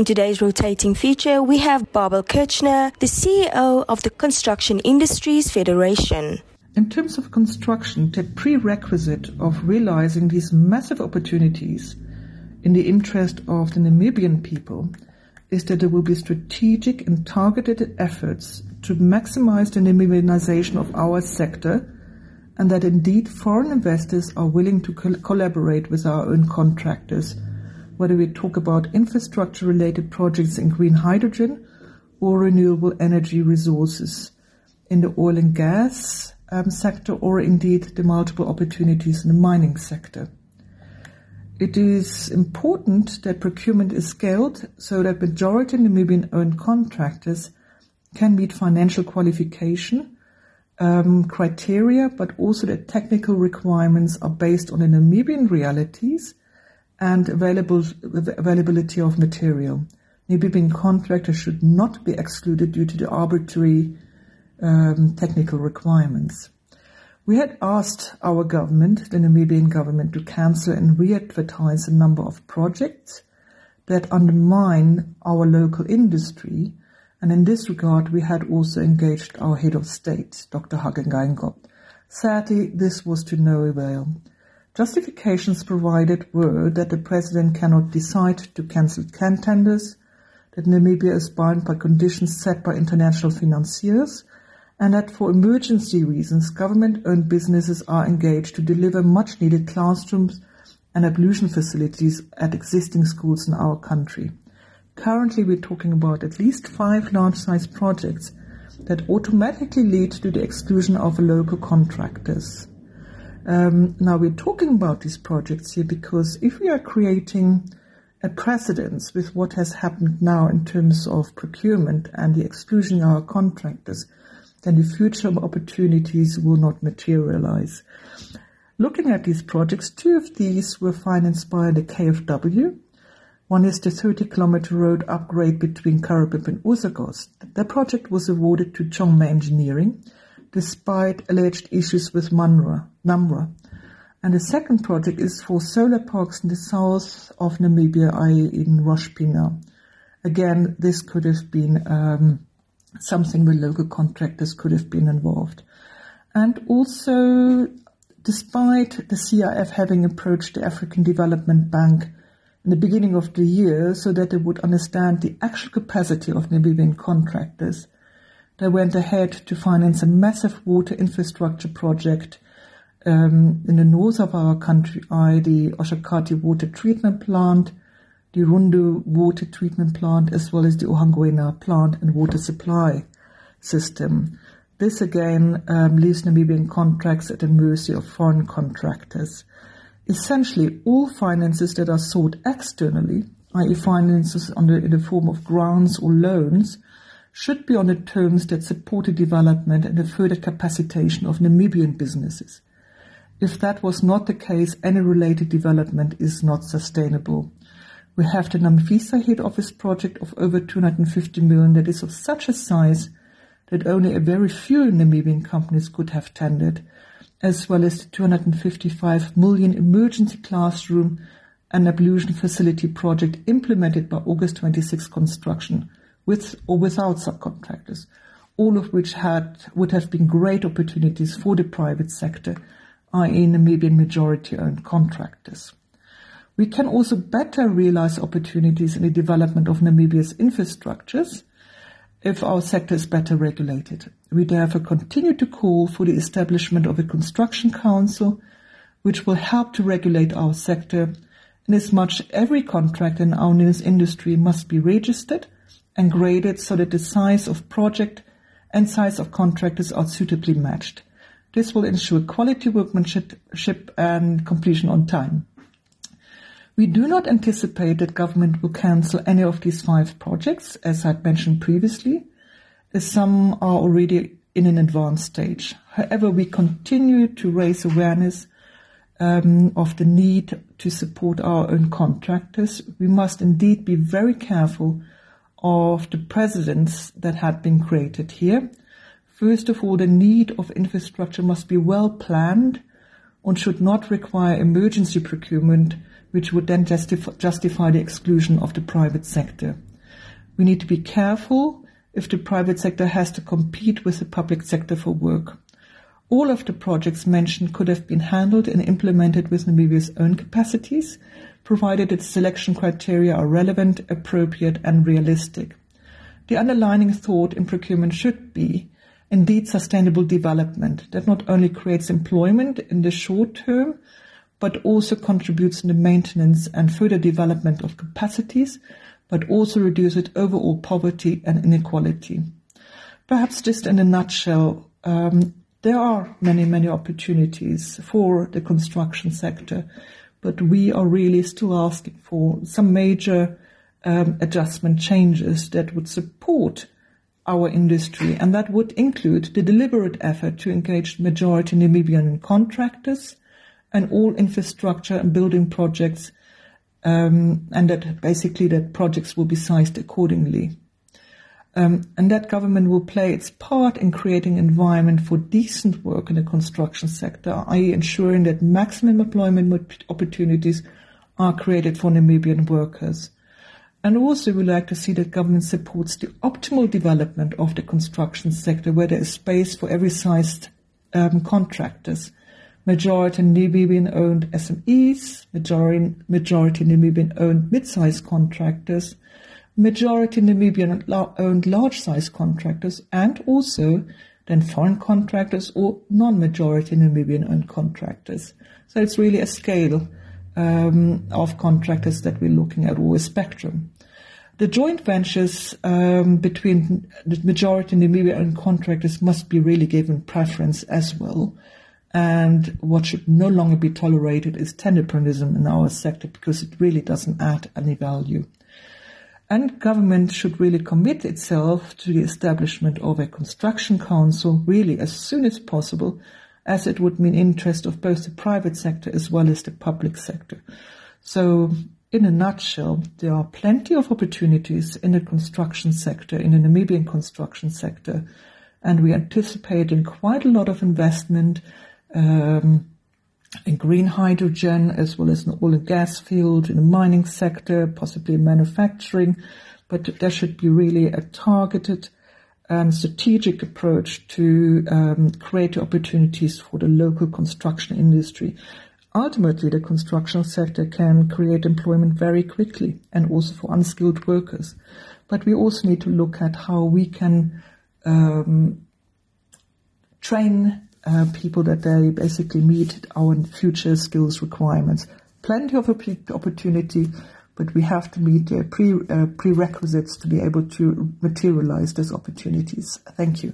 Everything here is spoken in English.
In today's rotating feature, we have Bärbel Kirchner, the CEO of the Construction Industries Federation. In terms of construction, the prerequisite of realizing these massive opportunities in the interest of the Namibian people is that there will be strategic and targeted efforts to maximize the Namibianization of our sector and that indeed foreign investors are willing to col- collaborate with our own contractors, whether we talk about infrastructure related projects in green hydrogen or renewable energy resources in the oil and gas um, sector or indeed the multiple opportunities in the mining sector. It is important that procurement is scaled so that majority Namibian owned contractors can meet financial qualification um, criteria, but also that technical requirements are based on the Namibian realities and availability of material. Namibian contractors should not be excluded due to the arbitrary um, technical requirements. We had asked our government, the Namibian government, to cancel and re-advertise a number of projects that undermine our local industry and in this regard, we had also engaged our head of state, Dr. Hage Geingob. Sadly, this was to no avail. Justifications provided were that the president cannot decide to cancel can tenders, that Namibia is bound by conditions set by international financiers, and that for emergency reasons, government-owned businesses are engaged to deliver much-needed classrooms and ablution facilities at existing schools in our country. Currently, we're talking about at least five large-sized projects that automatically lead to the exclusion of local contractors. Um, now, we're talking about these projects here because if we are creating a precedence with what has happened now in terms of procurement and the exclusion of our contractors, then the future opportunities will not materialize. Looking at these projects, two of these were financed by the KFW, one is the 30 kilometer road upgrade between Karibib and Usakos. The project was awarded to Chongma Engineering despite alleged issues with Namra. And the second project is for solar parks in the south of Namibia, i.e. in Rosh Pinah. Again, this could have been um, something where local contractors could have been involved. And also, despite the CIF having approached the African Development Bank in the beginning of the year so that they would understand the actual capacity of Namibian contractors. They went ahead to finance a massive water infrastructure project um, in the north of our country, i.e. the Oshakati water treatment plant, the Rundu water treatment plant, as well as the Ohangwena plant and water supply system. This again um, leaves Namibian contracts at the mercy of foreign contractors. Essentially, all finances that are sought externally, i.e. finances under, in the form of grants or loans, should be on the terms that support the development and the further capacitation of Namibian businesses. If that was not the case, any related development is not sustainable. We have the Namfisa head office project of over 250 million that is of such a size that only a very few Namibian companies could have tendered, as well as the 255 million emergency classroom and ablution facility project implemented by August 26 construction with or without subcontractors, all of which had, would have been great opportunities for the private sector, i.e. Namibian majority owned contractors. We can also better realize opportunities in the development of Namibia's infrastructures if our sector is better regulated. We therefore continue to call for the establishment of a construction council which will help to regulate our sector inasmuch every contract in our news industry must be registered and graded so that the size of project and size of contractors are suitably matched. This will ensure quality workmanship and completion on time. We do not anticipate that government will cancel any of these five projects, as I had mentioned previously, as some are already in an advanced stage. However, we continue to raise awareness um, of the need to support our own contractors. We must indeed be very careful of the precedents that had been created here. First of all, the need of infrastructure must be well planned and should not require emergency procurement which would then justify, justify the exclusion of the private sector. We need to be careful if the private sector has to compete with the public sector for work. All of the projects mentioned could have been handled and implemented with Namibia's own capacities, provided its selection criteria are relevant, appropriate, and realistic. The underlining thought in procurement should be indeed sustainable development that not only creates employment in the short term, but also contributes in the maintenance and further development of capacities, but also reduces overall poverty and inequality. Perhaps just in a nutshell, um, there are many, many opportunities for the construction sector, but we are really still asking for some major um, adjustment changes that would support our industry, and that would include the deliberate effort to engage majority Namibian contractors and all infrastructure and building projects, um, and that basically that projects will be sized accordingly. Um, and that government will play its part in creating an environment for decent work in the construction sector, i.e. ensuring that maximum employment opportunities are created for Namibian workers. And also we like to see that government supports the optimal development of the construction sector where there is space for every sized um, contractors. Majority Namibian owned SMEs, majority, majority Namibian owned mid-sized contractors, majority Namibian owned large sized contractors, and also then foreign contractors or non-majority Namibian owned contractors. So it's really a scale um, of contractors that we're looking at, or a spectrum. The joint ventures um, between the majority Namibian-owned contractors must be really given preference as well. And what should no longer be tolerated is tenderpreneurism in our sector because it really doesn't add any value. And government should really commit itself to the establishment of a construction council really as soon as possible as it would mean interest of both the private sector as well as the public sector. So in a nutshell, there are plenty of opportunities in the construction sector, in the Namibian construction sector, and we anticipate in quite a lot of investment um, in green hydrogen as well as in oil and gas field, in the mining sector, possibly in manufacturing, but there should be really a targeted and strategic approach to um, create opportunities for the local construction industry. Ultimately, the construction sector can create employment very quickly and also for unskilled workers. But we also need to look at how we can um, train uh, people that they basically meet our future skills requirements. Plenty of opportunity but we have to meet the pre, uh, prerequisites to be able to materialize those opportunities. Thank you.